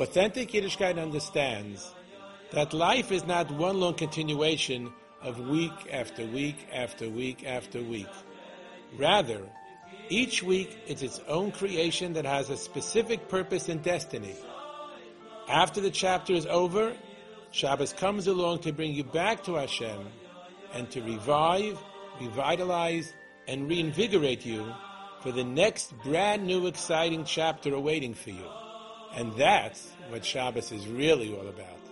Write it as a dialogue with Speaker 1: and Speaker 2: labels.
Speaker 1: Authentic Yiddishkeit understands that life is not one long continuation of week after week after week after week. Rather, each week is its own creation that has a specific purpose and destiny. After the chapter is over, Shabbos comes along to bring you back to Hashem and to revive, revitalize, and reinvigorate you for the next brand new exciting chapter awaiting for you. And that's what Shabbos is really all about.